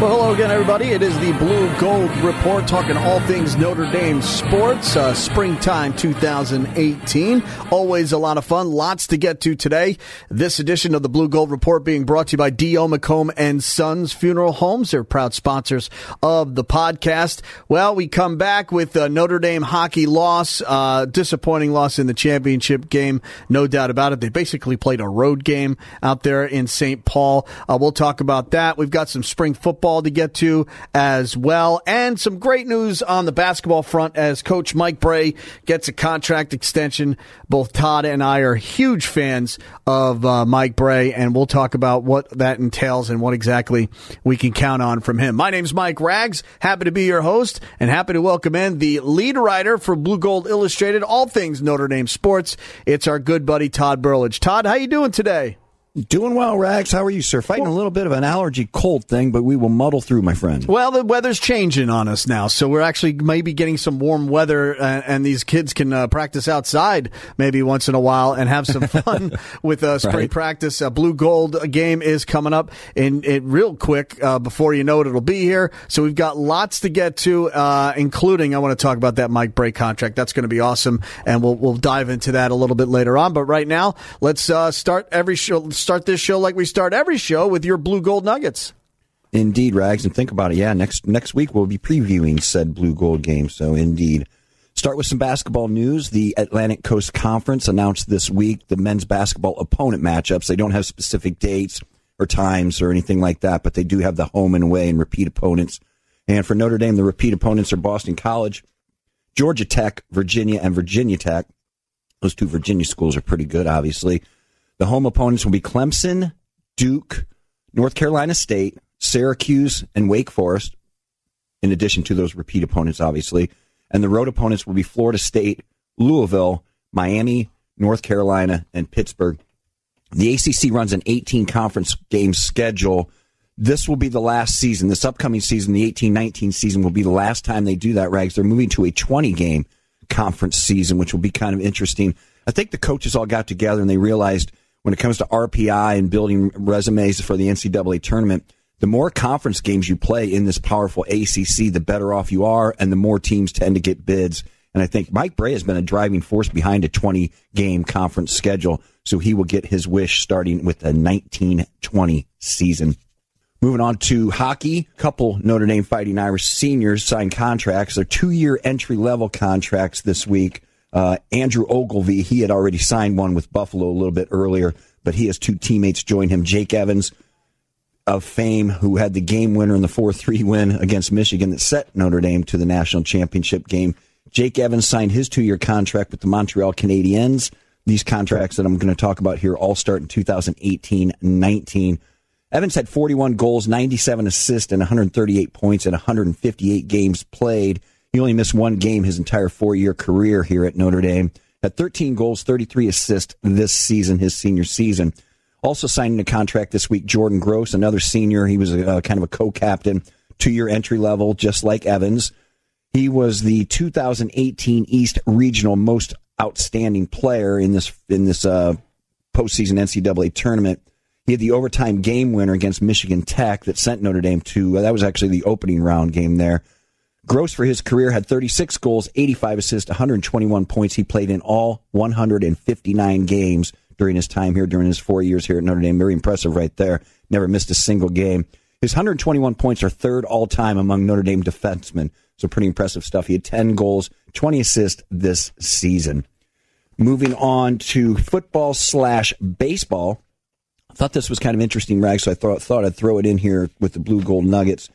Well, hello again, everybody. It is the Blue Gold Report, talking all things Notre Dame sports. Uh, springtime 2018. Always a lot of fun. Lots to get to today. This edition of the Blue Gold Report being brought to you by D.O. McComb and Sons Funeral Homes. They're proud sponsors of the podcast. Well, we come back with Notre Dame hockey loss, uh, disappointing loss in the championship game. No doubt about it. They basically played a road game out there in St. Paul. Uh, we'll talk about that. We've got some spring football football to get to as well. And some great news on the basketball front as Coach Mike Brey gets a contract extension. Both Todd and I are huge fans of uh, Mike Brey, and we'll talk about what that entails and what exactly we can count on from him. My name's Mike Rags. Happy to be your host and happy to welcome in the lead writer for Blue Gold Illustrated, all things Notre Dame sports. It's our good buddy Todd Burlage. Todd, how you doing today? Doing well, Rags. How are you, sir? Fighting a little bit of an allergy cold thing, but we will muddle through, my friend. Well, the weather's changing on us now, so we're actually maybe getting some warm weather, and, and these kids can uh, practice outside maybe once in a while and have some fun with uh, spring right. practice. A blue gold game is coming up in it real quick. Uh, before you know it, it'll be here. So we've got lots to get to, uh, including I want to talk about that Mike Brey contract. That's going to be awesome, and we'll we'll dive into that a little bit later on. But right now, let's uh, start every show start this show like we start every show with your blue gold nuggets. Indeed, Rags, and think about it. Yeah, next next week we'll be previewing said blue gold game. So indeed. Start with some basketball news. The Atlantic Coast Conference announced this week the men's basketball opponent matchups. They don't have specific dates or times or anything like that, but they do have the home and away and repeat opponents. And for Notre Dame, the repeat opponents are Boston College, Georgia Tech, Virginia, and Virginia Tech. Those two Virginia schools are pretty good, obviously. The home opponents will be Clemson, Duke, North Carolina State, Syracuse, and Wake Forest, in addition to those repeat opponents, obviously. And the road opponents will be Florida State, Louisville, Miami, North Carolina, and Pittsburgh. The ACC runs an 18 conference game schedule. This will be the last season. This upcoming season, the 18 19 season, will be the last time they do that, Rags. They're moving to a 20 game conference season, which will be kind of interesting. I think the coaches all got together and they realized when it comes to RPI and building resumes for the NCAA tournament, the more conference games you play in this powerful ACC, the better off you are, and the more teams tend to get bids. And I think Mike Brey has been a driving force behind a 20 game conference schedule, so he will get his wish starting with the 1920 season. Moving on to hockey, a couple Notre Dame Fighting Irish seniors signed contracts. They're two year entry level contracts this week. Uh, Andrew Oglevie, he had already signed one with Buffalo a little bit earlier, but he has two teammates join him. Jake Evans of fame, who had the game winner in the 4 3 win against Michigan that set Notre Dame to the national championship game. Jake Evans signed his two year contract with the Montreal Canadiens. These contracts that I'm going to talk about here all start in 2018 19. Evans had 41 goals, 97 assists, and 138 points in 158 games played. He only missed one game his entire four year career here at Notre Dame. Had 13 goals, 33 assists this season, his senior season. Also signing a contract this week, Jordan Gross, another senior. He was a, a kind of a co captain, two year entry level, just like Evans. He was the 2018 East Regional Most Outstanding Player in this in this uh, postseason NCAA tournament. He had the overtime game winner against Michigan Tech that sent Notre Dame to. Uh, that was actually the opening round game there. Gross for his career had 36 goals, 85 assists, 121 points. He played in all 159 games during his time here, during his four years here at Notre Dame. Very impressive right there. Never missed a single game. His 121 points are third all time among Notre Dame defensemen. So pretty impressive stuff. He had 10 goals, 20 assists this season. Moving on to football slash baseball. I thought this was kind of interesting, Rag, so I thought, thought I'd throw it in here with the Blue Gold Nuggets.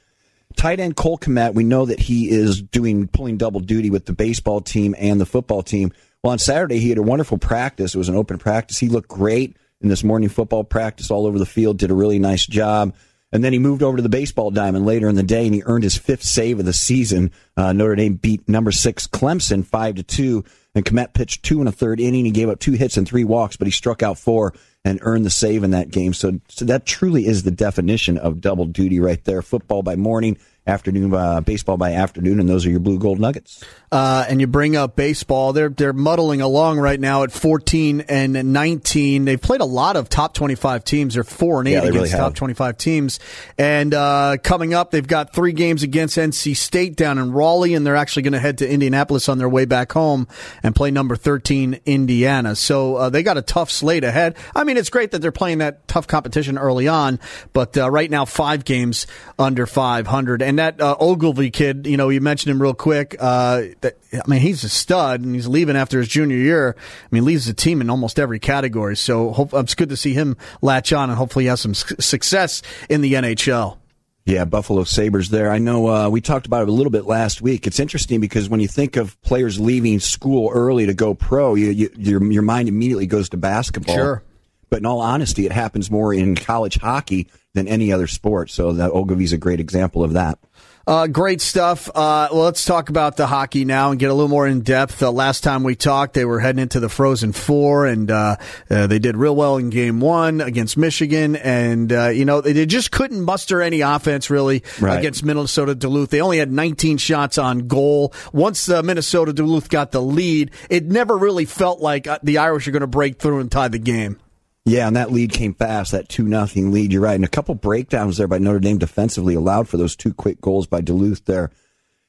Tight end Cole Kmet, we know that he is doing pulling double duty with the baseball team and the football team. Well, on Saturday he had a wonderful practice. It was an open practice. He looked great in this morning football practice all over the field. Did a really nice job. And then he moved over to the baseball diamond later in the day, and he earned his fifth save of the season. Uh, Notre Dame beat number six Clemson five to two, and Kmet pitched two and a third inning. He gave up two hits and three walks, but he struck out four and earned the save in that game. So, so that truly is the definition of double duty right there. Football by morning, afternoon uh, baseball by afternoon, and those are your blue gold nuggets. Uh, and you bring up baseball; they're they're muddling along right now at fourteen and nineteen. They've played a lot of top twenty-five teams. They're four and eight yeah, against really top twenty-five teams. And uh, coming up, they've got three games against NC State down in Raleigh, and they're actually going to head to Indianapolis on their way back home and play number thirteen Indiana. So uh, they got a tough slate ahead. I mean, it's great that they're playing that tough competition early on, but uh, right now five games under five hundred. And that uh, Oglevie kid, you know, you mentioned him real quick. Uh, that, I mean, he's a stud, and he's leaving after his junior year. I mean, leads the team in almost every category. So hope, it's good to see him latch on, and hopefully he has some success in the NHL. Yeah, Buffalo Sabres there. I know uh, we talked about it a little bit last week. It's interesting because when you think of players leaving school early to go pro, you, you, your, your mind immediately goes to basketball. Sure. But in all honesty, it happens more in college hockey than any other sport. So that Oglevie's a great example of that. Uh, great stuff. Uh, well, let's talk about the hockey now and get a little more in depth. Uh, last time we talked, they were heading into the Frozen Four, and uh, uh, they did real well in Game One against Michigan. And uh, you know they just couldn't muster any offense really right. against Minnesota Duluth. They only had 19 shots on goal. Once Minnesota Duluth got the lead, it never really felt like the Irish are going to break through and tie the game. Yeah, and that lead came fast, that 2 nothing lead. You're right. And a couple breakdowns there by Notre Dame defensively allowed for those two quick goals by Duluth there.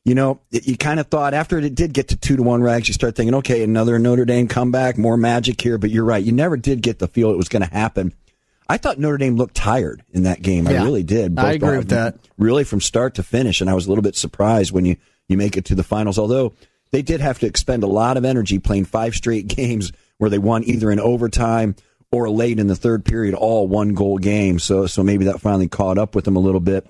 You know, you kind of thought after it did get to 2 to 1 rags, you start thinking, okay, another Notre Dame comeback, more magic here. But you're right. You never did get the feel it was going to happen. I thought Notre Dame looked tired in that game. Yeah, I really did. Both I agree with that. Really from start to finish. And I was a little bit surprised when you, you make it to the finals. Although they did have to expend a lot of energy playing five straight games where they won either in overtime or late in the third period, all one goal game. So, so maybe that finally caught up with them a little bit.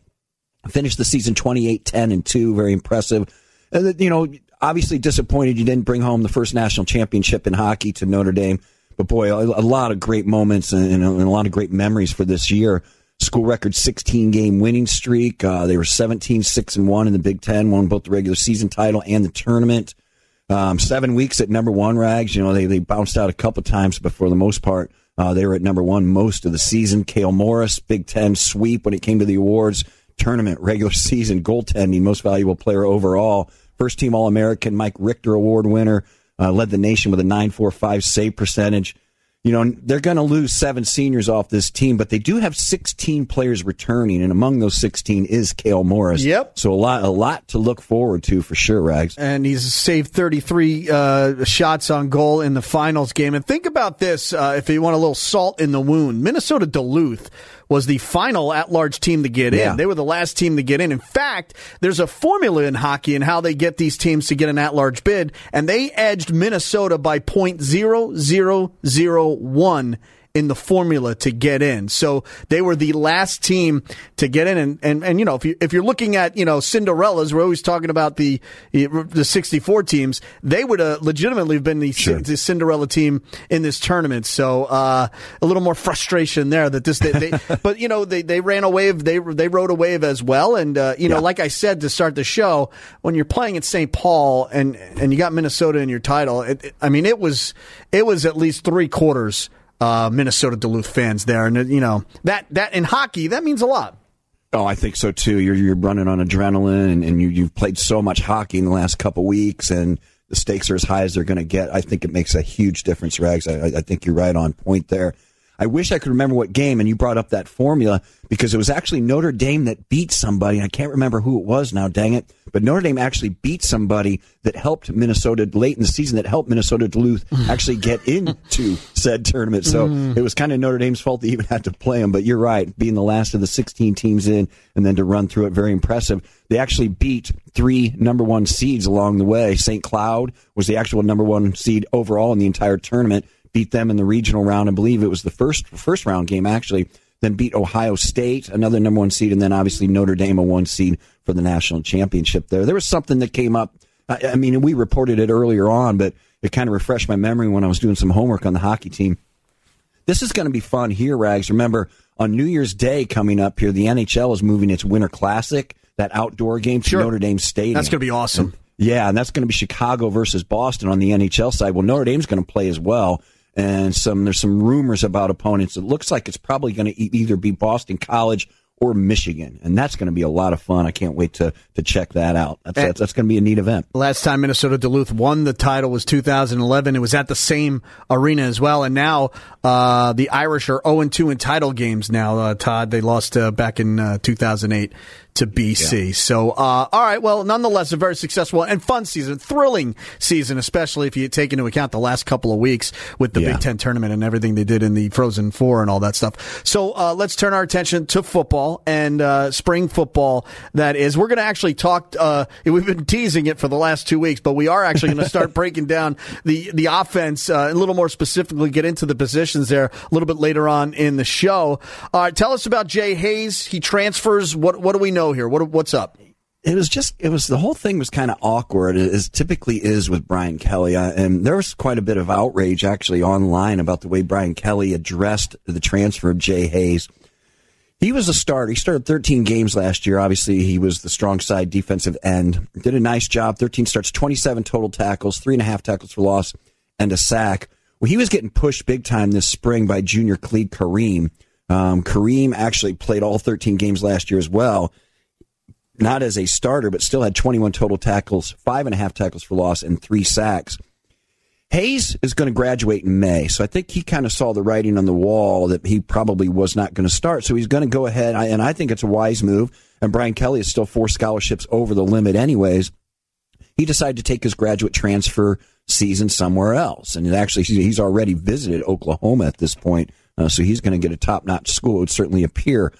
Finished the season 28 10 and 2, very impressive. And, you know, obviously disappointed you didn't bring home the first national championship in hockey to Notre Dame. But boy, a, lot of great moments and, and, a, and, a, lot of great memories for this year. School record 16 game winning streak. Uh, they were 17 6 and 1 in the Big Ten, won both the regular season title and the tournament. Um, seven weeks at number one rags. You know, they, they bounced out a couple times, but for the most part, uh, they were at number one most of the season. Cale Morris, Big Ten sweep when it came to the awards, tournament, regular season, goaltending, most valuable player overall. First team All American, Mike Richter Award winner, uh, led the nation with a 945 save percentage you know, they're going to lose seven seniors off this team, but they do have 16 players returning, and among those 16 is Cale Morris. Yep. So a lot, a lot to look forward to for sure, Rags. And he's saved 33 uh, shots on goal in the finals game. And think about this: uh, if you want a little salt in the wound, Minnesota Duluth was the final at-large team to get yeah. in. They were the last team to get in. In fact, there's a formula in hockey and how they get these teams to get an at-large bid, and they edged Minnesota by point zero zero zero one in the formula to get in. So they were the last team to get in. And, and, and you know, if you, if you're looking at, you know, Cinderellas, we're always talking about the, the 64 teams. They would have legitimately been the, sure. the Cinderella team in this tournament. So, uh, a little more frustration there that this, they, they but you know, they, they ran a wave, they, they rode a wave as well. And, uh, you know, yeah. like I said to start the show, when you're playing at St. Paul and, and you got Minnesota in your title, it, it, I mean, it was, it was at least three quarters uh, Minnesota Duluth fans there, and you know that that in hockey that means a lot. Oh, I think so too. You're you're running on adrenaline, and, and you you've played so much hockey in the last couple weeks, and the stakes are as high as they're going to get. I think it makes a huge difference, Rags. I, I think you're right on point there. I wish I could remember what game, and you brought up that formula because it was actually Notre Dame that beat somebody. I can't remember who it was now, dang it. But Notre Dame actually beat somebody that helped Minnesota late in the season, that helped Minnesota Duluth actually get into said tournament. So mm. it was kind of Notre Dame's fault they even had to play them. But you're right, being the last of the 16 teams in and then to run through it, very impressive. They actually beat three number one seeds along the way. St. Cloud was the actual number one seed overall in the entire tournament beat them in the regional round. I believe it was the first first round game actually. Then beat Ohio State, another number one seed, and then obviously Notre Dame, a one seed for the national championship. There, there was something that came up. I, I mean, we reported it earlier on, but it kind of refreshed my memory when I was doing some homework on the hockey team. This is going to be fun here, Rags. Remember, on New Year's Day coming up here, the NHL is moving its Winter Classic, that outdoor game, to sure. Notre Dame Stadium. That's going to be awesome. And, yeah, and that's going to be Chicago versus Boston on the NHL side. Well, Notre Dame's going to play as well and some there's some rumors about opponents. It looks like it's probably going to either be Boston College or Michigan, and that's going to be a lot of fun. I can't wait to to check that out. That's that's, that's going to be a neat event. Last time Minnesota Duluth won the title was 2011. It was at the same arena as well, and now uh, the Irish are 0 2 in title games. Now, uh, Todd, they lost uh, back in uh, 2008 to BC. Yeah. So, uh, all right. Well, nonetheless, a very successful and fun season, thrilling season, especially if you take into account the last couple of weeks with the yeah. Big Ten tournament and everything they did in the Frozen Four and all that stuff. So, uh, let's turn our attention to football and uh, spring football. That is, we're going to actually talk. Uh, we've been teasing it for the last two weeks, but we are actually going to start breaking down the the offense uh, a little more specifically. Get into the positions there a little bit later on in the show. All right, tell us about Jay Hayes. He transfers. What what do we know? Here? What what's up? It was just it was the whole thing was kind of awkward as typically is with Brian Kelly, and there was quite a bit of outrage actually online about the way Brian Kelly addressed the transfer of Jay Hayes. He was a starter. He started 13 games last year. Obviously, he was the strong side defensive end. Did a nice job. 13 starts, 27 total tackles, three and a half tackles for loss, and a sack. Well, he was getting pushed big time this spring by junior Khalid Kareem. Um, Kareem actually played all 13 games last year as well not as a starter, but still had 21 total tackles, five and a half tackles for loss, and three sacks. Hayes is going to graduate in May, so I think he kind of saw the writing on the wall that he probably was not going to start. So he's going to go ahead, and I think it's a wise move. And Brian Kelly is still four scholarships over the limit, anyways. He decided to take his graduate transfer season somewhere else, and actually he's already visited Oklahoma at this point, uh, so he's going to get a top-notch school. It would certainly appear.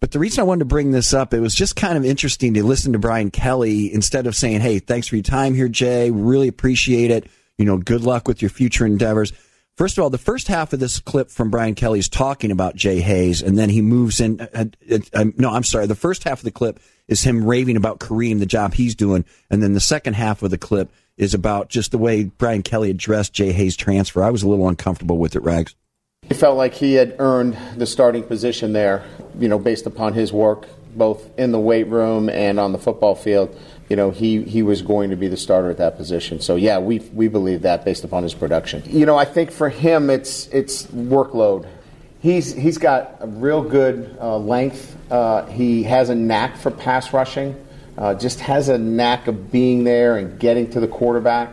But the reason I wanted to bring this up, it was just kind of interesting to listen to Brian Kelly instead of saying, Hey, thanks for your time here, Jay. Really appreciate it. You know, good luck with your future endeavors. First of all, the first half of this clip from Brian Kelly is talking about Jay Hayes, and then he moves in. Uh, uh, uh, no, I'm sorry. The first half of the clip is him raving about Kareem, the job he's doing, and then the second half of the clip is about just the way Brian Kelly addressed Jay Hayes' transfer. I was a little uncomfortable with it, Rags. He felt like he had earned the starting position there, you know, based upon his work both in the weight room and on the football field. You know, he, he was going to be the starter at that position. So yeah, we we believe that based upon his production. You know, I think for him it's it's workload. He's he's got a real good uh, length. Uh, he has a knack for pass rushing. Uh, just has a knack of being there and getting to the quarterback.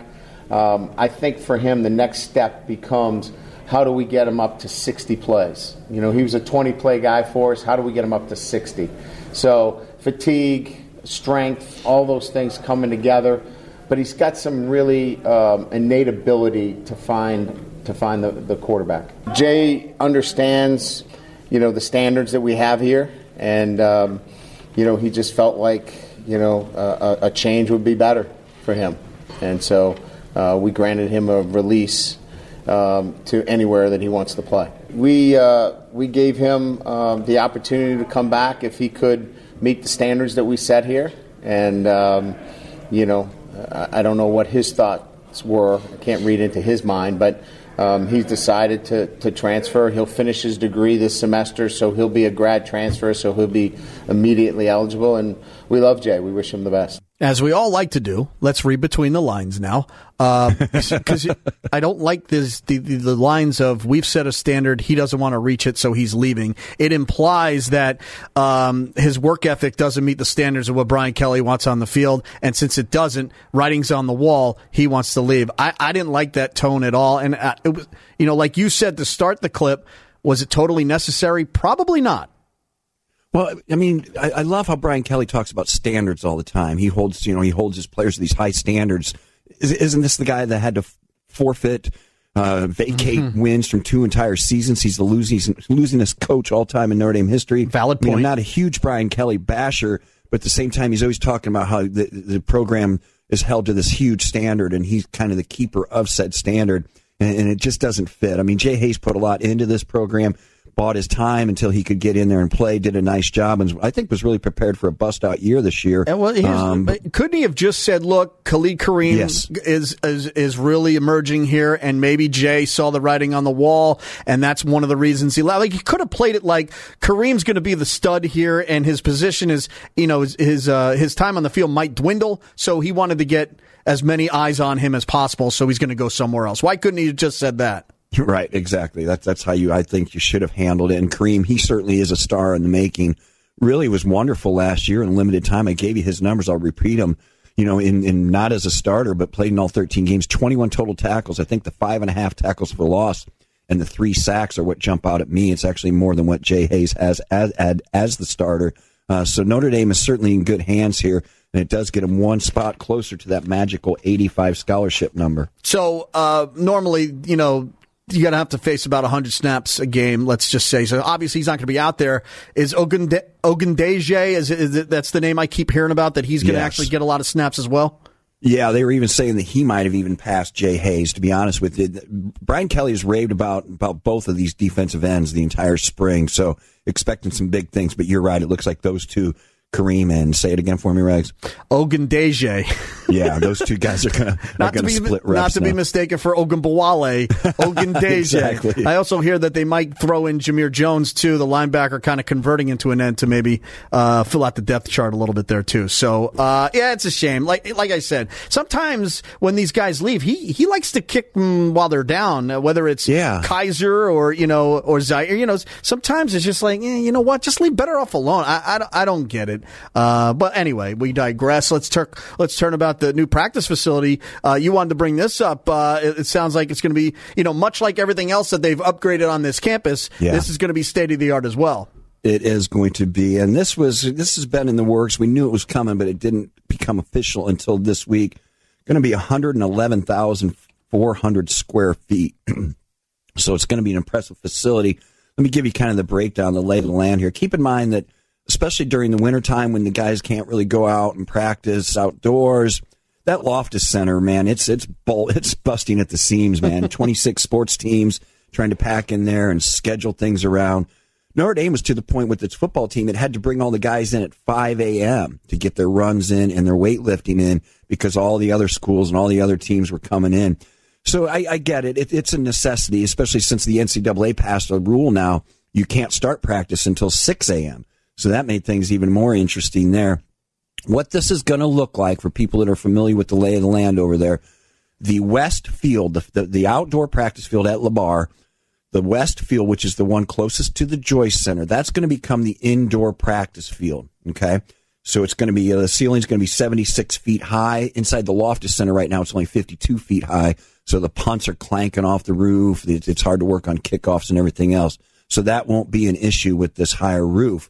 Um, I think for him, the next step becomes how do we get him up to 60 plays? You know, he was a 20 play guy for us. How do we get him up to 60? So, fatigue, strength, all those things coming together. But he's got some really um, innate ability to find to find the, the quarterback. Jay understands, you know, the standards that we have here, and um, you know, he just felt like you know a, a change would be better for him, and so uh, we granted him a release um, to anywhere that he wants to play. We, uh, we gave him um, the opportunity to come back if he could meet the standards that we set here. And, um, you know, I, I don't know what his thoughts were. I can't read into his mind, but um, he's decided to, to transfer. He'll finish his degree this semester, so he'll be a grad transfer, so he'll be immediately eligible. And we love Jay. We wish him the best as we all like to do, let's read between the lines now. Because uh, I don't like this, the, the, the, lines of we've set a standard, he doesn't want to reach it, so he's leaving. It implies that um, his work ethic doesn't meet the standards of what Brian Kelly wants on the field. And since it doesn't, writing's on the wall, he wants to leave. I, I didn't like that tone at all. And uh, it was, you know, like you said to start the clip, was it totally necessary? Probably not. Well, I mean, I, I, love how Brian Kelly talks about standards all the time. He holds, you know, he holds his players to these high standards. Is, not this the guy that had to forfeit, uh, vacate mm-hmm. wins from two entire seasons? He's the losing, losingest coach all time in Notre Dame history. Valid point. I am not a huge Brian Kelly basher, but at the same time, he's always talking about how the, the program is held to this huge standard, and he's kind of the keeper of said standard, and, and it just doesn't fit. I mean, Jay Hayes put a lot into this program bought his time until he could get in there and play. Did a nice job, and I think was really prepared for a bust out year this year. And well, um, but couldn't he have just said, "Look, Khalid Kareem yes. is, is is really emerging here, and maybe Jay saw the writing on the wall, and that's one of the reasons he left." Like he could have played it like Kareem's going to be the stud here, and his position is, you know, his his, uh, his time on the field might dwindle, so he wanted to get as many eyes on him as possible, so he's going to go somewhere else. Why couldn't he have just said that? Right, exactly. That's that's how you. I think you should have handled it. And Kareem, he certainly is a star in the making. Really was wonderful last year in limited time. I gave you his numbers. I'll repeat them. You know, in, in not as a starter, but played in all 13 games. 21 total tackles. I think the five and a half tackles for loss and the three sacks are what jump out at me. It's actually more than what Jay Hayes has as as, as the starter. Uh, so Notre Dame is certainly in good hands here and it does get him one spot closer to that magical 85 scholarship number. So uh, normally, you know, you're going to have to face about 100 snaps a game, let's just say. So obviously he's not going to be out there. Is Ogunde- Ogundeji, is, it, is it, that's the name I keep hearing about, that he's going to yes. actually get a lot of snaps as well? Yeah, they were even saying that he might have even passed Jay Hayes. To be honest with you, Brian Kelly has raved about about both of these defensive ends the entire spring, so expecting some big things. But you're right; it looks like those two Kareem and say it again for me, Rags. Ogundeji. yeah, those two guys are gonna not to be split not to now. be mistaken for Ogunbowale. Ogundeji. exactly. I also hear that they might throw in Jamir Jones too, the linebacker, kind of converting into an end to maybe uh, fill out the depth chart a little bit there too. So uh, yeah, it's a shame. Like like I said, sometimes when these guys leave, he he likes to kick them while they're down, uh, whether it's yeah. Kizer or you know or Zaire. You know, sometimes it's just like eh, you know what, just leave better off alone. I I, I don't get it. Uh, but anyway, we digress. Let's turn let's turn about the new practice facility. Uh, you wanted to bring this up. Uh, it, it, sounds like it's going to be you know much like everything else that they've upgraded on this campus. Yeah. This is going to be state of the art as well. It is going to be, and this was this has been in the works. We knew it was coming, but it didn't become official until this week. Going to be 111,400 square feet. so it's going to be an impressive facility. Let me give you kind of the breakdown, the lay of the land here. Keep in mind that especially during the wintertime when the guys can't really go out and practice outdoors. That Loftus Center, man, it's it's bull, it's busting at the seams, man. Twenty six sports teams trying to pack in there and schedule things around. Notre Dame was to the point with its football team; it had to bring all the guys in at five a.m. to get their runs in and their weightlifting in because all the other schools and all the other teams were coming in. So I, I get it. it. It's a necessity, especially since the NCAA passed a rule now you can't start practice until six a.m. So that made things even more interesting there. What this is going to look like for people that are familiar with the lay of the land over there, the West Field, the, the, the outdoor practice field at LaBar, the West Field, which is the one closest to the Joyce Center, that's going to become the indoor practice field. Okay. So it's going to be, uh, the ceiling's going to be 76 feet high. Inside the Loftus Center right now, it's only 52 feet high. So the punts are clanking off the roof. It's hard to work on kickoffs and everything else. So that won't be an issue with this higher roof.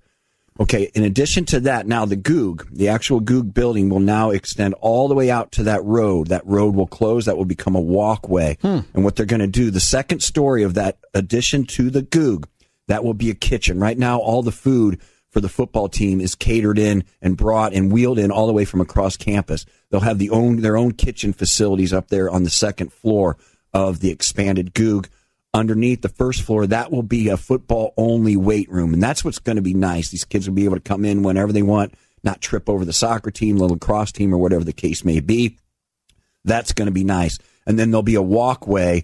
Okay, in addition to that, now the Goog, the actual Goog building will now extend all the way out to that road. That road will close. That will become a walkway. Hmm. And what they're going to do, the second story of that addition to the Goog, that will be a kitchen. Right now, all the food for the football team is catered in and brought and wheeled in all the way from across campus. They'll have the own, their own kitchen facilities up there on the second floor of the expanded Goog underneath the first floor, that will be a football only weight room. And that's what's going to be nice. These kids will be able to come in whenever they want, not trip over the soccer team, the lacrosse team, or whatever the case may be. That's going to be nice. And then there'll be a walkway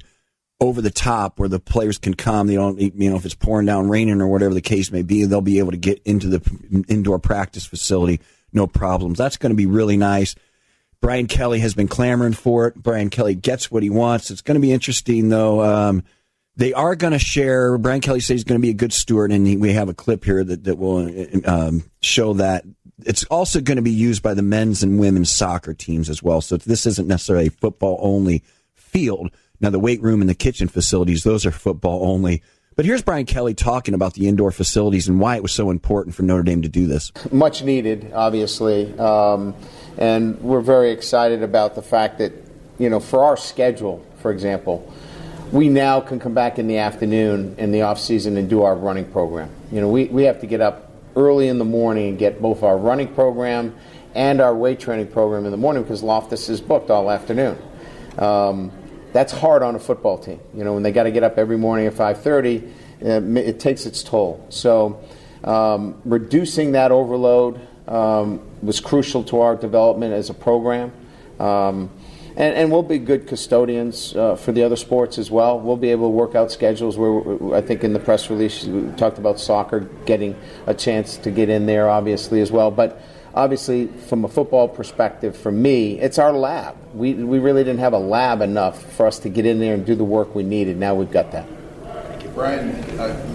over the top where the players can come. They don't, you know, if it's pouring down, raining, or whatever the case may be, they'll be able to get into the indoor practice facility, no problems. That's going to be really nice. Brian Kelly has been clamoring for it. Brian Kelly gets what he wants. It's going to be interesting, though. Um, they are going to share. Brian Kelly says he's going to be a good steward, and he, we have a clip here that that will um, show that. It's also going to be used by the men's and women's soccer teams as well. So this isn't necessarily a football only field. Now the weight room and the kitchen facilities, those are football only. But here's Brian Kelly talking about the indoor facilities and why it was so important for Notre Dame to do this. Much needed, obviously, um, and we're very excited about the fact that you know for our schedule, for example we now can come back in the afternoon in the off season and do our running program. You know, we, we have to get up early in the morning and get both our running program and our weight training program in the morning because Loftus is booked all afternoon. Um, that's hard on a football team. You know, when they got to get up every morning at 5:30, uh, it takes its toll. So, um, reducing that overload um, was crucial to our development as a program. Um, and, and we'll be good custodians uh, for the other sports as well. We'll be able to work out schedules where I think in the press release we talked about soccer getting a chance to get in there, obviously, as well. But obviously, from a football perspective, for me, it's our lab. We, we really didn't have a lab enough for us to get in there and do the work we needed. Now we've got that. Thank you, Brian. Uh,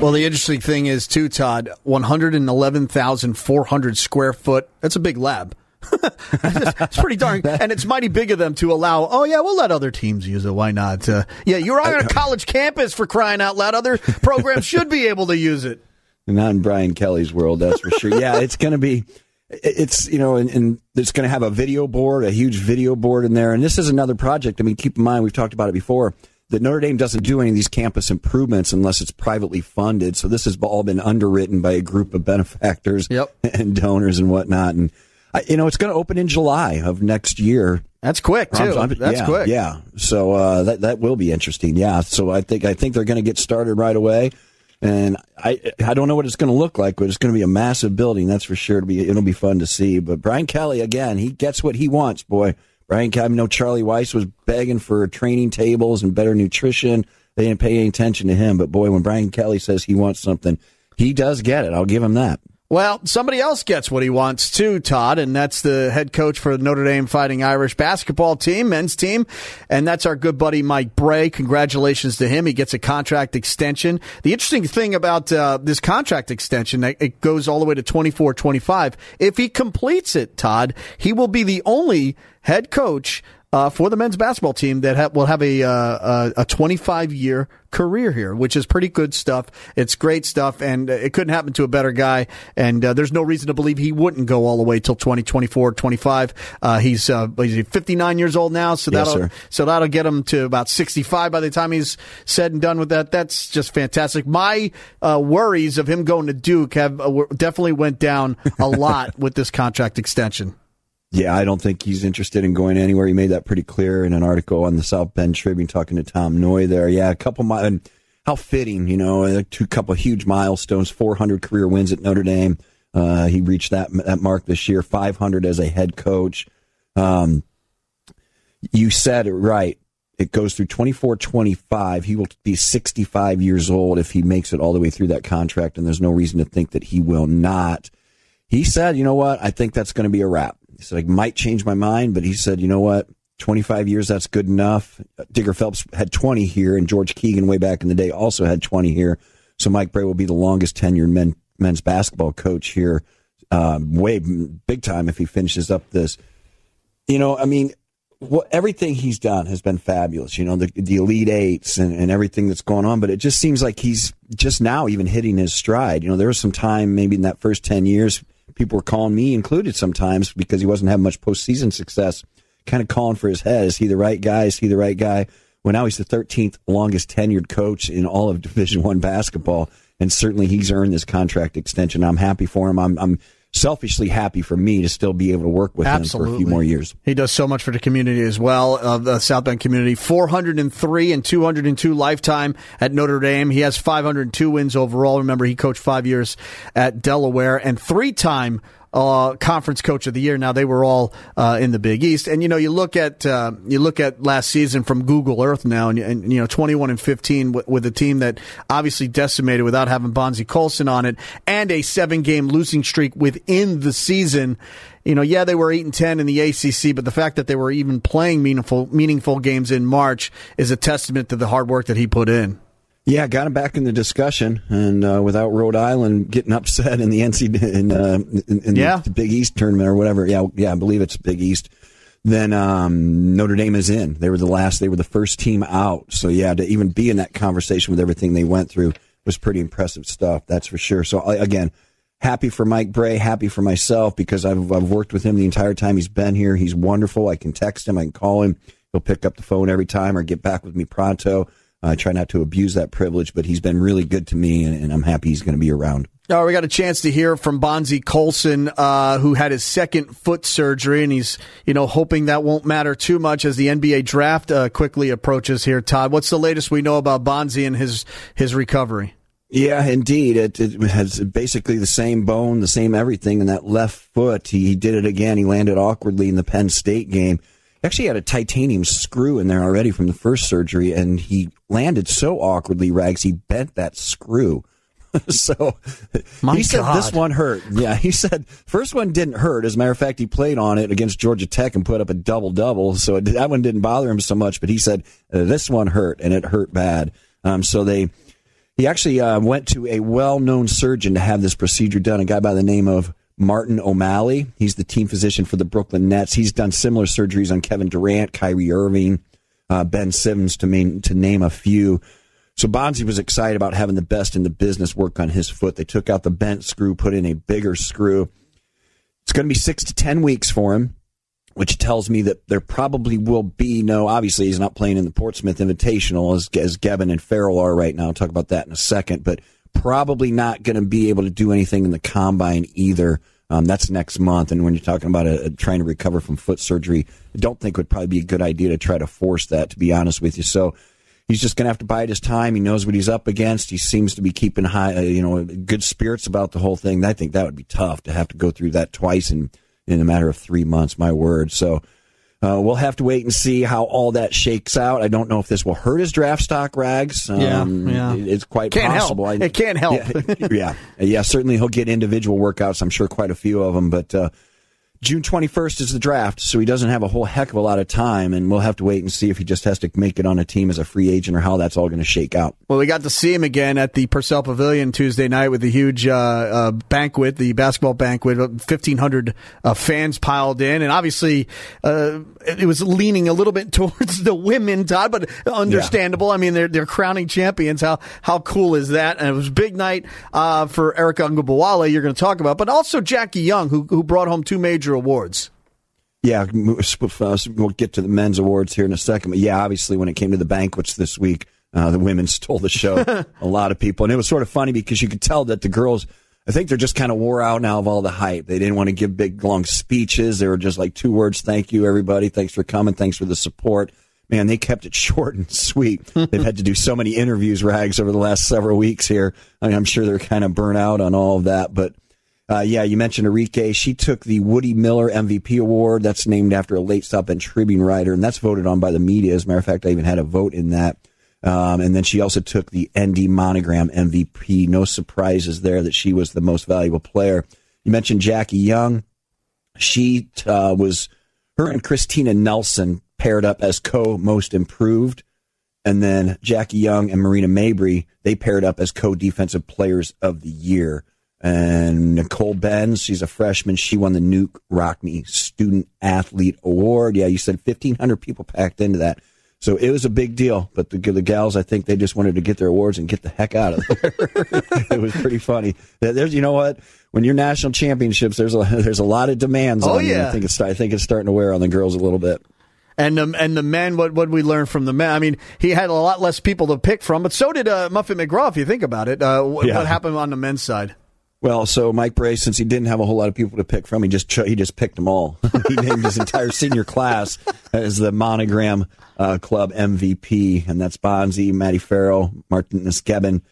well, the interesting thing is, too, Todd, 111,400 square foot. That's a big lab. it's pretty darn, and it's mighty big of them to allow. Oh yeah, we'll let other teams use it. Why not? Uh, yeah, you're on a college campus for crying out loud. Other programs should be able to use it. Not in Brian Kelly's world, that's for sure. Yeah, it's going to be. It's you know, and, and it's going to have a video board, a huge video board in there. And this is another project. I mean, keep in mind we've talked about it before that Notre Dame doesn't do any of these campus improvements unless it's privately funded. So this has all been underwritten by a group of benefactors yep. and donors and whatnot. And you know, it's going to open in July of next year. That's quick too. I'm, I'm, That's yeah, quick. Yeah. So uh, that that will be interesting. Yeah. So I think I think they're going to get started right away. And I I don't know what it's going to look like, but it's going to be a massive building. That's for sure. It'll be it'll be fun to see. But Brian Kelly again, he gets what he wants, boy. Brian Kelly, I know Charlie Weis was begging for training tables and better nutrition. They didn't pay any attention to him, but boy, when Brian Kelly says he wants something, he does get it. I'll give him that. Well, somebody else gets what he wants too, Todd, and that's the head coach for the Notre Dame Fighting Irish basketball team, men's team, and that's our good buddy Mike Brey. Congratulations to him; he gets a contract extension. The interesting thing about uh, this contract extension, it goes all the way to twenty four, twenty five. If he completes it, Todd, he will be the only head coach uh, for the men's basketball team that ha- will have a uh, a 25 year career here, which is pretty good stuff. It's great stuff, and it couldn't happen to a better guy. And uh, there's no reason to believe he wouldn't go all the way till 2024, 25. Uh, he's uh, he's 59 years old now, so that'll yes, so that'll get him to about 65 by the time he's said and done with that. That's just fantastic. My uh, worries of him going to Duke have definitely went down a lot with this contract extension. Yeah, I don't think he's interested in going anywhere. He made that pretty clear in an article on the South Bend Tribune talking to Tom Noie there. Yeah, a couple miles. How fitting, you know, two couple huge milestones, 400 career wins at Notre Dame. Uh, he reached that that mark this year, 500 as a head coach. Um, you said it right. It goes through 24 25. He will be 65 years old if he makes it all the way through that contract, and there's no reason to think that he will not. He said, you know what? I think that's going to be a wrap. He said, I might change my mind, but he said, you know what? 25 years, that's good enough. Digger Phelps had 20 here, and George Keogan, way back in the day, also had 20 here. So Mike Brey will be the longest tenured men, men's basketball coach here, um, way big time if he finishes up this. You know, I mean, what, everything he's done has been fabulous. You know, the, the Elite Eights and, and everything that's going on, but it just seems like he's just now even hitting his stride. You know, there was some time maybe in that first 10 years people were calling me included sometimes because he wasn't having much postseason success, kind of calling for his head. Is he the right guy? Is he the right guy? Well, now he's the 13th longest tenured coach in all of Division One basketball, and certainly he's earned this contract extension. I'm happy for him. I'm, I'm selfishly happy for me to still be able to work with Absolutely. him for a few more years. He does so much for the community as well, of the South Bend community. 403 and 202 lifetime at Notre Dame. He has 502 wins overall. Remember, he coached five years at Delaware and three time uh, conference coach of the year. Now they were all uh, in the Big East, and you know you look at uh, you look at last season from Google Earth now, and, and you know twenty one and fifteen with, with, a team that obviously decimated without having Bonzi Colson on it, and a seven game losing streak within the season. You know, yeah, they were eight and ten in the ACC, but the fact that they were even playing meaningful meaningful games in March is a testament to the hard work that he put in. Yeah, got him back in the discussion, and uh, without Rhode Island getting upset in the NC in, uh, in, in yeah. the Big East tournament or whatever. Yeah, yeah, I believe it's Big East. Then um, Notre Dame is in. They were the last. They were the first team out. So yeah, to even be in that conversation with everything they went through was pretty impressive stuff. That's for sure. So again, happy for Mike Brey, happy for myself because I've I've worked with him the entire time he's been here. He's wonderful. I can text him. I can call him. He'll pick up the phone every time or get back with me pronto. I try not to abuse that privilege, but he's been really good to me, and, and I'm happy he's going to be around. All right, we got a chance to hear from Bonzi Colson, uh, who had his second foot surgery, and he's you know hoping that won't matter too much as the NBA draft uh, quickly approaches. Here, Todd, what's the latest we know about Bonzi and his his recovery? Yeah, indeed. It, it, has basically the same bone, the same everything in that left foot. He, he did it again. He landed awkwardly in the Penn State game actually had a titanium screw in there already from the first surgery, and he landed so awkwardly, Rags, he bent that screw. so My he said God. this one hurt. Yeah, he said first one didn't hurt. As a matter of fact, he played on it against Georgia Tech and put up a double double. So it, that one didn't bother him so much. But he said uh, this one hurt and it hurt bad. Um, so they he actually uh, went to a well known surgeon to have this procedure done. A guy by the name of Martin O'Malley. He's the team physician for the Brooklyn Nets. He's done similar surgeries on Kevin Durant, Kyrie Irving, uh, Ben Simmons, to, main, to name a few. So Bonzi was excited about having the best in the business work on his foot. They took out the bent screw, put in a bigger screw. It's going to be six to ten weeks for him, which tells me that there probably will be no. Obviously, he's not playing in the Portsmouth Invitational as as Geben and Farrell are right now. I'll talk about that in a second, but probably not going to be able to do anything in the combine either. Um, that's next month, and when you're talking about a, a, trying to recover from foot surgery, I don't think it would probably be a good idea to try to force that. To be honest with you, so he's just going to have to bide his time. He knows what he's up against. He seems to be keeping high, uh, you know, good spirits about the whole thing. I think that would be tough to have to go through that twice in in a matter of three months. My word. So uh, we'll have to wait and see how all that shakes out. I don't know if this will hurt his draft stock, Rags. Um, yeah, yeah. it's quite can't possible. Help. it can't help. yeah, yeah, yeah, certainly he'll get individual workouts. I'm sure quite a few of them, but. Uh, June 21st is the draft, so he doesn't have a whole heck of a lot of time, and we'll have to wait and see if he just has to make it on a team as a free agent or how that's all going to shake out. Well, we got to see him again at the Purcell Pavilion Tuesday night with the huge uh, uh, banquet, the basketball banquet. 1,500 uh, fans piled in, and obviously uh, it was leaning a little bit towards the women, Todd, but understandable. Yeah. I mean, they're they're crowning champions. How how cool is that? And it was a big night uh, for Arike Ogunbowale. You're going to talk about, but also Jackie Young, who who brought home two major awards. Yeah, we'll get to the men's awards here in a second. But yeah, obviously, when it came to the banquets this week, uh, the women stole the show. a lot of people, and it was sort of funny because you could tell that the girls. I think they're just kind of wore out now of all the hype. They didn't want to give big long speeches. They were just like two words, "Thank you, everybody. Thanks for coming. Thanks for the support." Man, they kept it short and sweet. They've had to do so many interviews, rags, over the last several weeks here. I mean, I'm sure they're kind of burnt out on all of that, but uh, yeah, you mentioned Arike. She took the Woody Miller MVP award. That's named after a late South Bend Tribune writer, and that's voted on by the media. As a matter of fact, I even had a vote in that. Um, and then she also took the ND Monogram MVP. No surprises there that she was the most valuable player. You mentioned Jackie Young. She uh, was her and Kristina Nelson paired up as co most improved. And then Jackie Young and Marina Mabrey, they paired up as co defensive players of the year. And Nicole Benz, she's a freshman. She won the Knute Rockne Student Athlete Award. Yeah, you said 1,500 people packed into that. So it was a big deal. But the, the gals, I think they just wanted to get their awards and get the heck out of there. it was pretty funny. There's, you know what? When you're national championships, there's a there's a lot of demands. Oh on yeah, you. I think it's I think it's starting to wear on the girls a little bit. And the, and the men, what what we learned from the men? I mean, he had a lot less people to pick from, but so did uh, Muffet McGraw. If you think about it, uh, what, yeah. what happened on the men's side? Well, so Mike Brey, since he didn't have a whole lot of people to pick from, he just he just picked them all. he named his entire senior class as the Monogram uh, Club MVP, and that's Bonzi, Matty Farrell, Martinas Geben,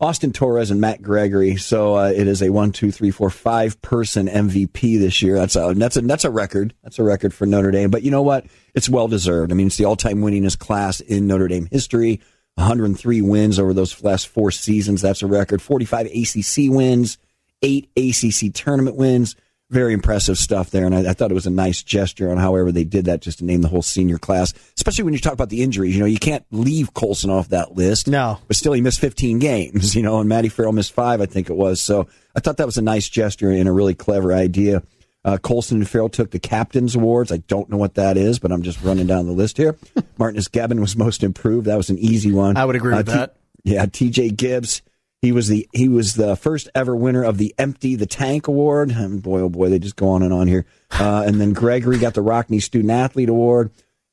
Austin Torres, and Matt Gregory. So uh, it is a one, two, three, four, five person MVP this year. That's a that's a that's a record. That's a record for Notre Dame. But you know what? It's well deserved. I mean, it's the all time winningest class in Notre Dame history. 103 wins over those last four seasons. That's a record. 45 ACC wins eight ACC tournament wins. Very impressive stuff there, and I, I, thought it was a nice gesture on however they did that, just to name the whole senior class. Especially when you talk about the injuries, you know, you can't leave Colson off that list. No, but still, he missed 15 games, you know, and Matty Farrell missed five, I think it was. So I thought that was a nice gesture and a really clever idea. Uh, Colson and Farrell took the captain's awards. I don't know what that is, but I'm just running down the list here. Martinas Geben was most improved. That was an easy one. I would agree uh, with T- that. Yeah, T.J. Gibbs he was the he was the first ever winner of the Empty the Tank Award. And boy, oh boy, they just go on and on here. Uh, and then Gregory got the Rockne Student Athlete Award,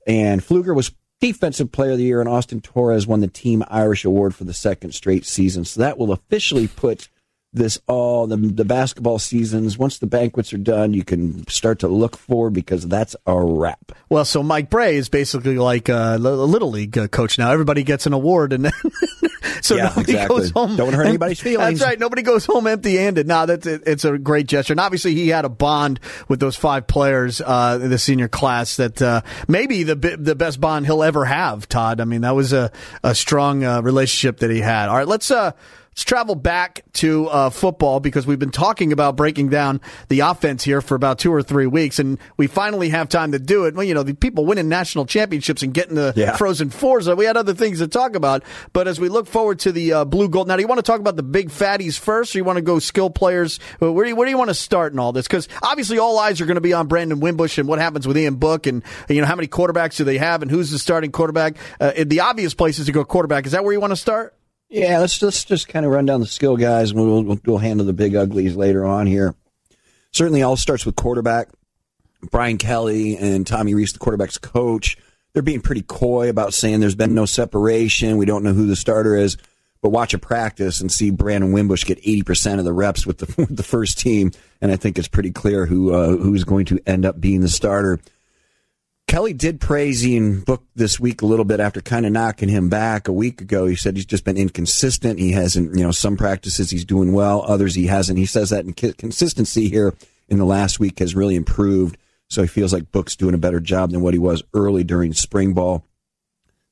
and Pflueger was Defensive Player of the Year, and Austin Torres won the Team Irish Award for the second straight season. So that will officially put this all the, the basketball seasons once the banquets are done you can start to look forward because that's a wrap. Well so mike brey is basically like a little league uh, coach now. Everybody gets an award and so yeah, nobody exactly. goes home don't hurt anybody's feelings. that's right. Nobody goes home empty handed no that's it, it's a great gesture. And obviously he had a bond with those five players uh, in the senior class that uh, maybe the the best bond he'll ever have todd. I mean that was a, a strong uh, relationship that he had. All right let's uh Let's travel back to uh, football because we've been talking about breaking down the offense here for about two or three weeks, and we finally have time to do it. Well, you know, the people winning national championships and getting the yeah. Frozen Fours. We had other things to talk about, but as we look forward to the uh, blue gold, now do you want to talk about the big fatties first, or you want to go skill players? Where do you, where do you want to start in all this? Because obviously, all eyes are going to be on Brandon Wimbush and what happens with Ian Book, and you know how many quarterbacks do they have, and who's the starting quarterback. Uh, the obvious places to go quarterback. Is that where you want to start? Yeah, let's just just kind of run down the skill guys, and we'll, we'll, we'll handle the big uglies later on here. Certainly, all starts with quarterback. Brian Kelly and Tommy Rees, the quarterback's coach, they're being pretty coy about saying there's been no separation. We don't know who the starter is, but watch a practice and see Brandon Wimbush get 80% of the reps with the with the first team, and I think it's pretty clear who uh, who's going to end up being the starter. Kelly did praise Ian Book this week a little bit after kind of knocking him back a week ago. He said he's just been inconsistent. He hasn't, you know, some practices he's doing well, others he hasn't. He says that consistency here in the last week has really improved. So he feels like Book's doing a better job than what he was early during spring ball.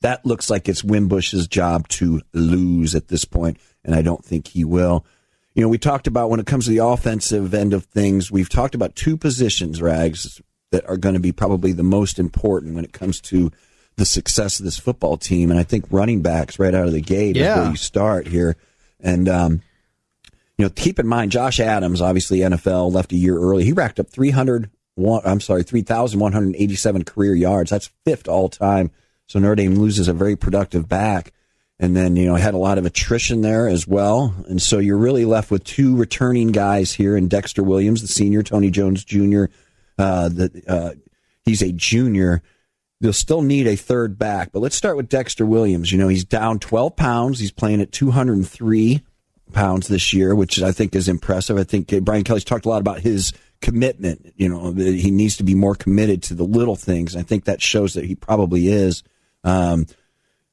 That looks like it's Wimbush's job to lose at this point, and I don't think he will. You know, we talked about when it comes to the offensive end of things, we've talked about two positions, Rags, that are going to be probably the most important when it comes to the success of this football team. And I think running backs right out of the gate yeah. is where you start here. And, um, you know, keep in mind, Josh Adams, obviously NFL left a year early. He racked up 300, I'm sorry, 3,187 career yards. That's fifth all time. So Notre Dame loses a very productive back. And then, you know, had a lot of attrition there as well. And so you're really left with two returning guys here in Dexter Williams, the senior, Tony Jones Jr., uh, that uh, he's a junior. They'll still need a third back, but let's start with Dexter Williams. You know, he's down 12 pounds. He's playing at 203 pounds this year, which I think is impressive. I think Brian Kelly's talked a lot about his commitment. You know, he needs to be more committed to the little things. I think that shows that he probably is. Um,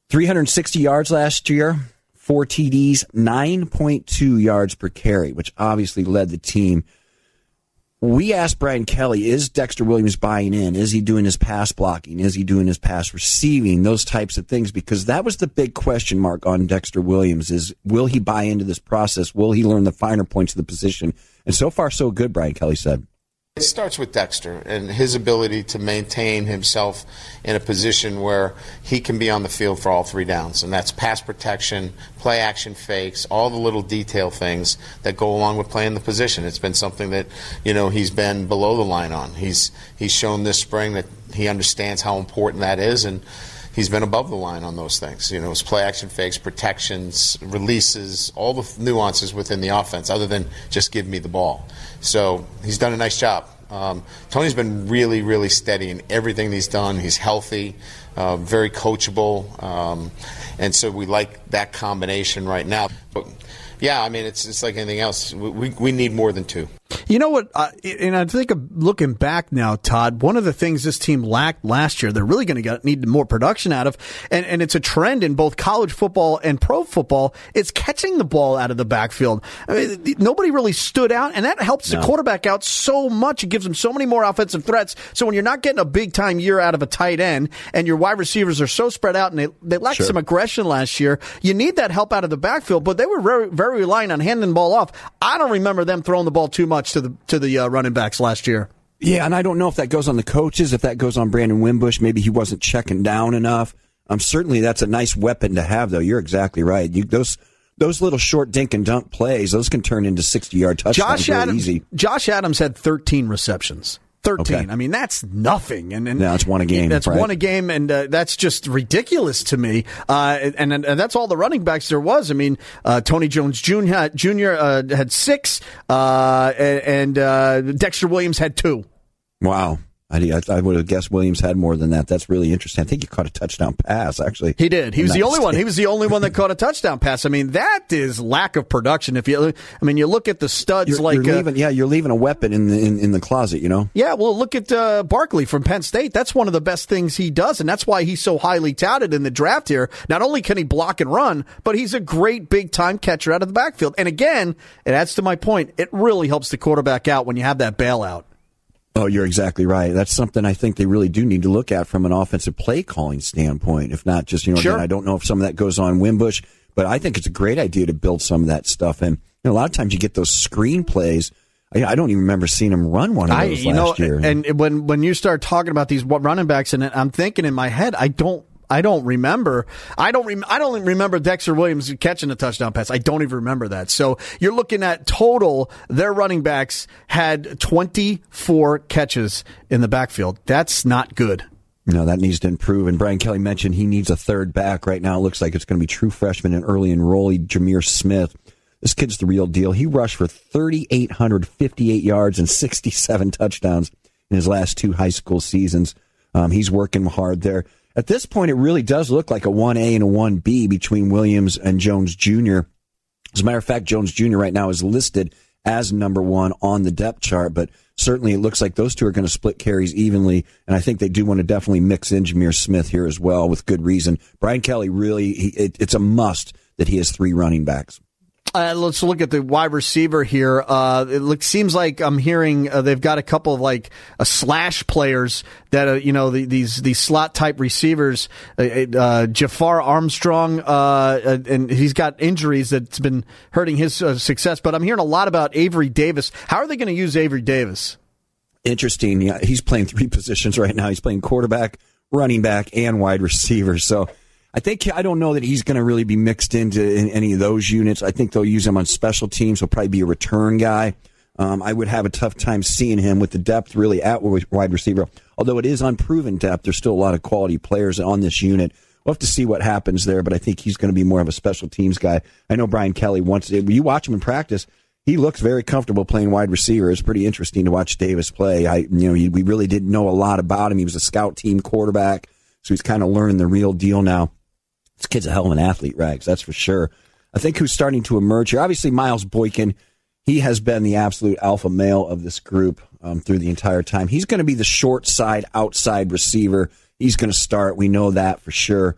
360 yards last year, four TDs, 9.2 yards per carry, which obviously led the team we asked Brian Kelly, is Dexter Williams buying in? Is he doing his pass blocking? Is he doing his pass receiving? Those types of things, because that was the big question mark on Dexter Williams is will he buy into this process? Will he learn the finer points of the position? And so far, so good, Brian Kelly said. It starts with Dexter and his ability to maintain himself in a position where he can be on the field for all three downs. And that's pass protection, play action fakes, all the little detail things that go along with playing the position. It's been something that, you know, he's been below the line on. He's he's shown this spring that he understands how important that is and he's been above the line on those things. You know, his play action fakes, protections, releases, all the nuances within the offense, other than just give me the ball. So he's done a nice job. Um, Tony's been really, really steady in everything he's done. He's healthy, uh, very coachable, um, and so we like that combination right now. But yeah, I mean, it's it's like anything else. We we need more than two. You know what? Uh, and I think of looking back now, Todd, one of the things this team lacked last year, they're really going to need more production out of, and, and it's a trend in both college football and pro football. It's catching the ball out of the backfield. I mean, nobody really stood out, and that helps no. the quarterback out so much. It gives them so many more offensive threats. So when you're not getting a big time year out of a tight end, and your wide receivers are so spread out, and they they lacked sure. some aggression last year, you need that help out of the backfield. But they were very very relying on handing the ball off. I don't remember them throwing the ball too much to the to the uh, running backs last year. Yeah, and I don't know if that goes on the coaches, if that goes on Brandon Wimbush. Maybe he wasn't checking down enough. Um, certainly that's a nice weapon to have, though. You're exactly right. You, those those little short dink and dunk plays, those can turn into 60 yard touchdowns Josh Adams, easy. Josh Adams had 13 receptions. 13. Okay. I mean, that's nothing. And, and yeah, that's one a game. That's right? one a game, and uh, that's just ridiculous to me. Uh, and, and, and that's all the running backs there was. I mean, uh, Tony Jones Jr. Jr. Uh, had six, uh, and uh, Dexter Williams had two. Wow. I, I, would have guessed Williams had more than that. That's really interesting. I think he caught a touchdown pass, actually. He did. He was the only state. one. He was the only one that caught a touchdown pass. I mean, that is lack of production. If you, I mean, you look at the studs you're, like, you're uh, leaving, uh, yeah, you're leaving a weapon in the in, in the closet. You know. Yeah. Well, look at uh, Barkley from Penn State. That's one of the best things he does, and that's why he's so highly touted in the draft here. Not only can he block and run, but he's a great big time catcher out of the backfield. And again, it adds to my point. It really helps the quarterback out when you have that bailout. Oh, you're exactly right. That's something I think they really do need to look at from an offensive play calling standpoint. If not just, you know, sure. again, I don't know if some of that goes on Wimbush, But I think it's a great idea to build some of that stuff in. You know, a lot of times you get those screenplays. I, I don't even remember seeing him run one of those I, last know, year. And when when you start talking about these running backs, and I'm thinking in my head, I don't. I don't remember. I don't. Rem- I don't remember Dexter Williams catching a touchdown pass. I don't even remember that. So you're looking at total. Their running backs had 24 catches in the backfield. That's not good. No, that needs to improve. And Brian Kelly mentioned he needs a third back. Right now, it looks like it's going to be true freshman and early enrollee Jahmir Smith. This kid's the real deal. He rushed for 3,858 yards and 67 touchdowns in his last two high school seasons. Um, he's working hard there. At this point, it really does look like a 1A and a 1B between Williams and Jones Jr. As a matter of fact, Jones Jr. right now is listed as number one on the depth chart, but certainly it looks like those two are going to split carries evenly. And I think they do want to definitely mix in Jahmir Smith here as well with good reason. Brian Kelly really, he, it, it's a must that he has three running backs. Uh, let's look at the wide receiver here. Uh, it seems like I'm hearing uh, they've got a couple of like uh, slash players that uh, you know the, these these slot type receivers. Uh, Jafar Armstrong, and he's got injuries that's been hurting his success. But I'm hearing a lot about Avery Davis. How are they going to use Avery Davis? Interesting. Yeah, he's playing three positions right now. He's playing quarterback, running back, and wide receiver. So I think I don't know that he's going to really be mixed into in any of those units. I think they'll use him on special teams. He'll probably be a return guy. Um, I would have a tough time seeing him with the depth really at wide receiver. Although it is unproven depth, there's still a lot of quality players on this unit. We'll have to see what happens there, but I think he's going to be more of a special teams guy. I know Brian Kelly wants it. You watch him in practice, he looks very comfortable playing wide receiver. It's pretty interesting to watch Davis play. I, you know, we really didn't know a lot about him. He was a scout team quarterback, so he's kind of learning the real deal now. This kid's a hell of an athlete, Rags, that's for sure. I think who's starting to emerge here, obviously Miles Boykin, he has been the absolute alpha male of this group um, through the entire time. He's going to be the short side, outside receiver. He's going to start. We know that for sure.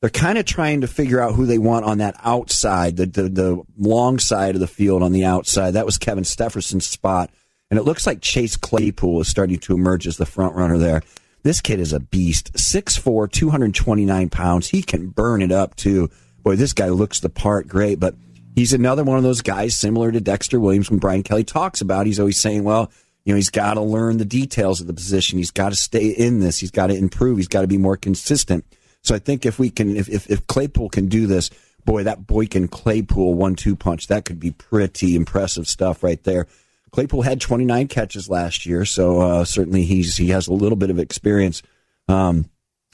They're kind of trying to figure out who they want on that outside, the, the, the long side of the field on the outside. That was Kevin Stepherson's spot. And it looks like Chase Claypool is starting to emerge as the front runner there. This kid is a beast. 6'4, 229 pounds. He can burn it up too. Boy, this guy looks the part great, but he's another one of those guys similar to Dexter Williams when Brian Kelly talks about. He's always saying, well, you know, he's got to learn the details of the position. He's got to stay in this. He's got to improve. He's got to be more consistent. So I think if we can, if, if, if Claypool can do this, boy, that Boykin Claypool one two punch, that could be pretty impressive stuff right there. Claypool had 29 catches last year, so uh, certainly he's he has a little bit of experience. Um,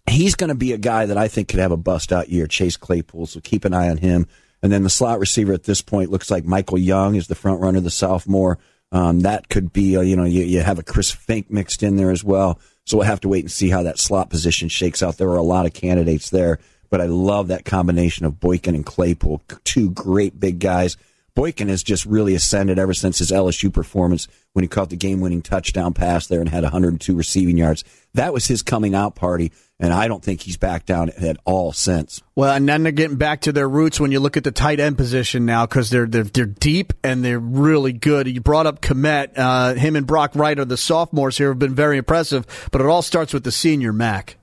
he's going to be a guy that I think could have a bust out year, Chase Claypool. So keep an eye on him. And then the slot receiver at this point looks like Michael Young is the front runner, the sophomore. Um, that could be, uh, you know, you, you have a Chris Finke mixed in there as well. So we'll have to wait and see how that slot position shakes out. There are a lot of candidates there, but I love that combination of Boykin and Claypool, two great big guys. Boykin has just really ascended ever since his LSU performance when he caught the game winning touchdown pass there and had 102 receiving yards. That was his coming out party, and I don't think he's back down at all since. Well, and then they're getting back to their roots when you look at the tight end position now because they're, they're they're deep and they're really good. You brought up Kmet, uh, him and Brock Wright are the sophomores here have been very impressive, but it all starts with the senior Mack.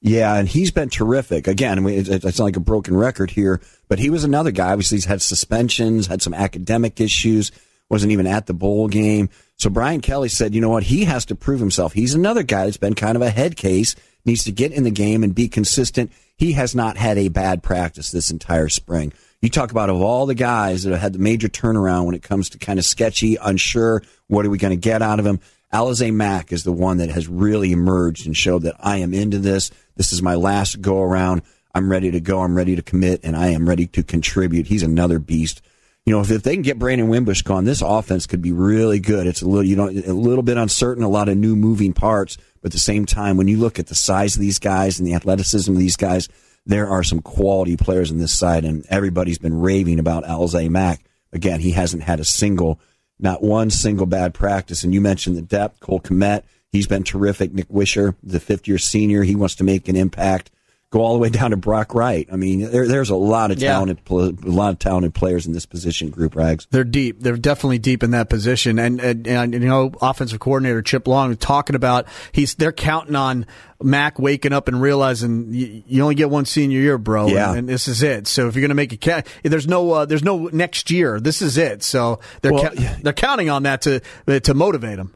Yeah, and he's been terrific. Again, it's not like a broken record here, but he was another guy. Obviously, he's had suspensions, had some academic issues, wasn't even at the bowl game. So Brian Kelly said, you know what? He has to prove himself. He's another guy that's been kind of a head case, needs to get in the game and be consistent. He has not had a bad practice this entire spring. You talk about of all the guys that have had the major turnaround when it comes to kind of sketchy, unsure, what are we going to get out of him? Alize Mack is the one that has really emerged and showed that I am into this. This is my last go around. I'm ready to go. I'm ready to commit, and I am ready to contribute. He's another beast. You know, if, if they can get Brandon Wimbush gone, this offense could be really good. It's a little, you know, a little bit uncertain, a lot of new moving parts, but at the same time, when you look at the size of these guys and the athleticism of these guys, there are some quality players on this side, and everybody's been raving about Alize Mack. Again, he hasn't had a single, not one single bad practice. And you mentioned the depth, Cole Kmet. He's been terrific. Nic Weishar, the fifth year senior, he wants to make an impact. Go all the way down to Brock Wright. I mean, there, there's a lot of talented, pl- a lot of talented players in this position group. Rags. They're deep. They're definitely deep in that position. And, and, and you know, offensive coordinator Chip Long was talking about he's they're counting on Mack waking up and realizing you, you only get one senior year, bro. Yeah. And, and this is it. So if you're going to make a ca- there's no uh, there's no next year. This is it. So they're Well, ca- they're counting on that to to motivate him.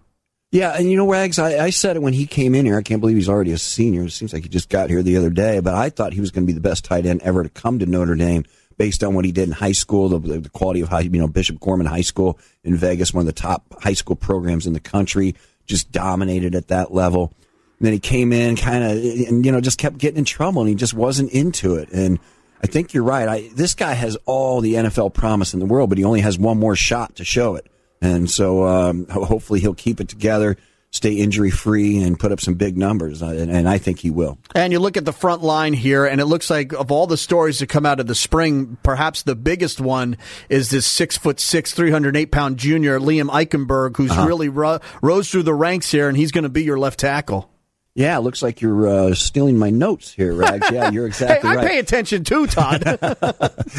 Yeah, and you know, Rags, I, I said it when he came in here. I can't believe he's already a senior. It seems like he just got here the other day, but I thought he was going to be the best tight end ever to come to Notre Dame based on what he did in high school, the, the quality of high, you know, Bishop Gorman High School in Vegas, one of the top high school programs in the country, just dominated at that level. And then he came in kind of, and, you know, just kept getting in trouble and he just wasn't into it. And I think you're right. I, this guy has all the NFL promise in the world, but he only has one more shot to show it. And so um, hopefully he'll keep it together, stay injury free, and put up some big numbers. Uh, And, and I think he will. And you look at the front line here, and it looks like of all the stories that come out of the spring, perhaps the biggest one is this six foot six, three hundred eight pound junior Liam Eichenberg, who's really ro- rose through the ranks here, and he's going to be your left tackle. Yeah, it looks like you're uh, stealing my notes here, Rags. Yeah, you're Hey, exactly I right. pay attention too, Todd.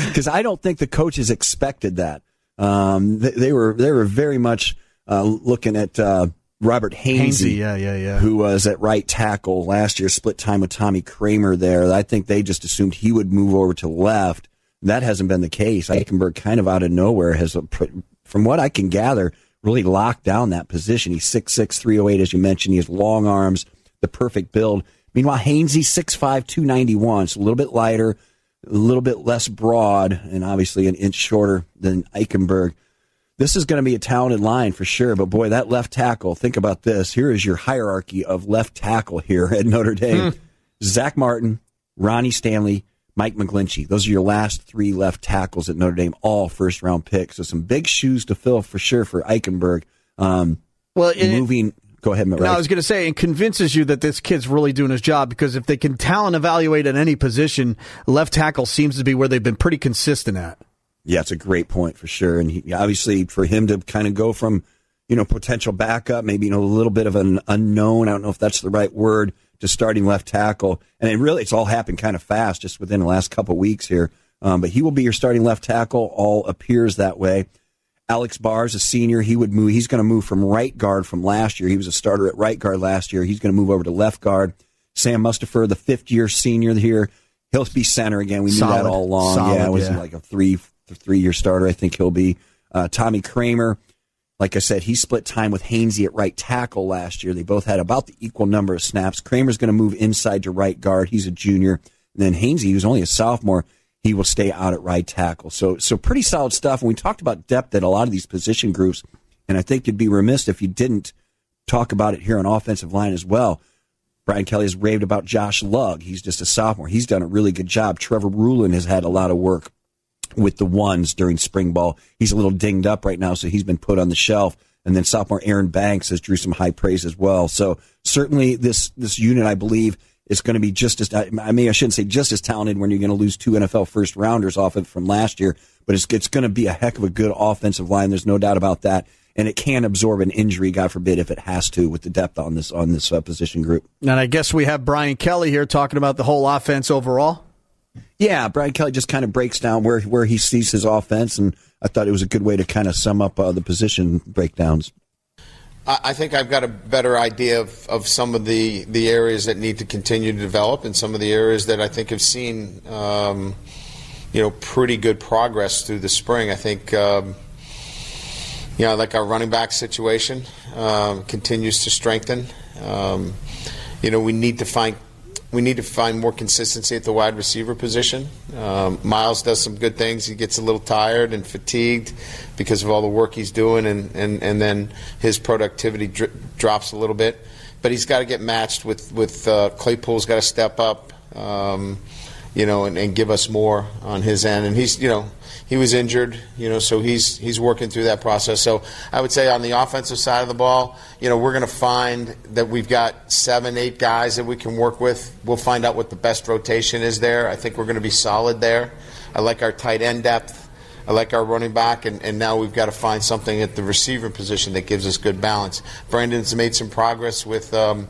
because I don't think the coaches expected that. Um, they, they were they were very much uh, looking at uh, Robert Hainsey, Hainsey, yeah, yeah, yeah. who was at right tackle last year, split time with Tommy Kraemer there. I think they just assumed he would move over to left. That hasn't been the case. Eichenberg kind of out of nowhere has, a, from what I can gather, really locked down that position. He's 6'6", 308, as you mentioned. He has long arms, the perfect build. Meanwhile, Hainsey, 6'5", 291, so a little bit lighter, a little bit less broad, and obviously an inch shorter than Eichenberg. This is going to be a talented line for sure. But boy, that left tackle, think about this. Here is your hierarchy of left tackle here at Notre Dame. Zack Martin, Ronnie Stanley, Mike McGlinchey. Those are your last three left tackles at Notre Dame, all first round picks. So some big shoes to fill for sure for Eichenberg. Um, well, moving, go ahead, Matt. No, I was going to say, it convinces you that this kid's really doing his job because if they can talent evaluate at any position, left tackle seems to be where they've been pretty consistent at. Yeah, it's a great point for sure. And he, obviously, for him to kind of go from, you know, potential backup, maybe you know a little bit of an unknown. I don't know if that's the right word to starting left tackle. And it really, it's all happened kind of fast, just within the last couple weeks here. Um, but he will be your starting left tackle. All appears that way. Alex Bars a senior. He would move. He's going to move from right guard from last year. He was a starter at right guard last year. He's going to move over to left guard. Sam Mustipher, the fifth year senior here, he'll be center again. We knew Solid. that all along. Solid, yeah, it was yeah. like a three three year starter. I think he'll be. Uh, Tommy Kraemer, like I said, he split time with Hainsey at right tackle last year. They both had about the equal number of snaps. Kraemer's going to move inside to right guard. He's a junior. And then Hainsey, who's only a sophomore, he will stay out at right tackle. So, so pretty solid stuff. And we talked about depth at a lot of these position groups, and I think you'd be remiss if you didn't talk about it here on offensive line as well. Brian Kelly has raved about Josh Lugg. He's just a sophomore. He's done a really good job. Trevor Ruhland has had a lot of work with the ones during spring ball. He's a little dinged up right now, so he's been put on the shelf. And then sophomore Aaron Banks has drew some high praise as well. So certainly this this unit, I believe, is going to be just as I mean I shouldn't say just as talented when you're going to lose two NFL first rounders off it from last year, but it's it's going to be a heck of a good offensive line. There's no doubt about that. And it can absorb an injury, God forbid, if it has to, with the depth on this on this uh, position group. And I guess we have Brian Kelly here talking about the whole offense overall. Yeah, Brian Kelly just kind of breaks down where where he sees his offense, and I thought it was a good way to kind of sum up uh, the position breakdowns. I think I've got a better idea of, of some of the, the areas that need to continue to develop and some of the areas that I think have seen, um, you know, pretty good progress through the spring. I think, um, you know, like our running back situation um, continues to strengthen. Um, you know, we need to find we need to find more consistency at the wide receiver position. Um, Miles does some good things. He gets a little tired and fatigued because of all the work he's doing, and, and, and then his productivity dr- drops a little bit. But he's got to get matched with with uh, Claypool's got to step up, um, you know, and, and give us more on his end. And he's you know he was injured, you know, so he's he's working through that process. So I would say on the offensive side of the ball, you know, we're going to find that we've got seven, eight guys that we can work with. We'll find out what the best rotation is there. I think we're going to be solid there. I like our tight end depth. I like our running back, and, and now we've got to find something at the receiver position that gives us good balance. Brandon's made some progress with um,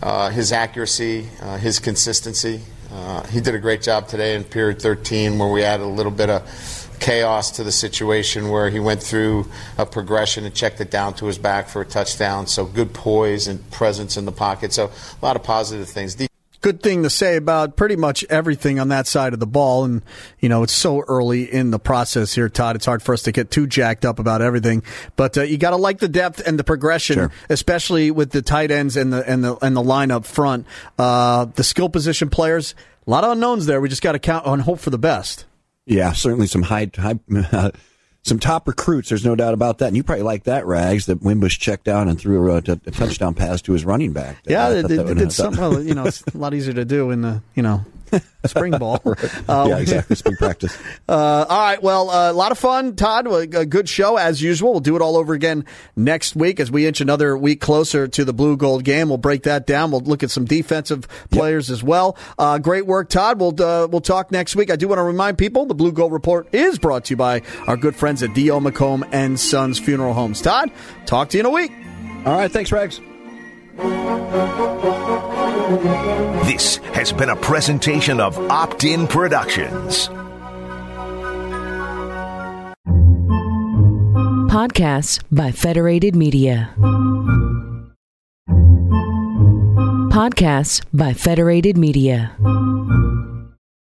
uh, his accuracy, uh, his consistency. Uh, he did a great job today in period 13 where we added a little bit of chaos to the situation where he went through a progression and checked it down to his back for a touchdown. So good poise and presence in the pocket. So a lot of positive things good thing to say about pretty much everything on that side of the ball. And, you know, it's so early in the process here, Todd. It's hard for us to get too jacked up about everything. But uh, you got to like the depth and the progression, sure. especially with the tight ends and the and the and the line up front. Uh, the skill position players, a lot of unknowns there. We just got to count on hope for the best. Yeah, certainly some high high. Uh, some top recruits. There's no doubt about that. And you probably like that, Rags, that Wimbush checked down and threw a, a, a touchdown pass to his running back. Yeah, did something. Well, you know, it's a lot easier to do in the you know spring ball. right. uh, yeah, exactly. Spring practice. Uh, all right. Well, uh, a lot of fun, Todd. A good show as usual. We'll do it all over again next week as we inch another week closer to the blue gold game. We'll break that down. We'll look at some defensive players yep. as well. Uh, great work, Todd. We'll uh, we'll talk next week. I do want to remind people the Blue Gold Report is brought to you by our good friends at D.O. McComb and Sons Funeral Homes. Todd, talk to you in a week. All right. Thanks, Rags. This has been a presentation of Opt In Productions. Podcasts by Federated Media. Podcasts by Federated Media.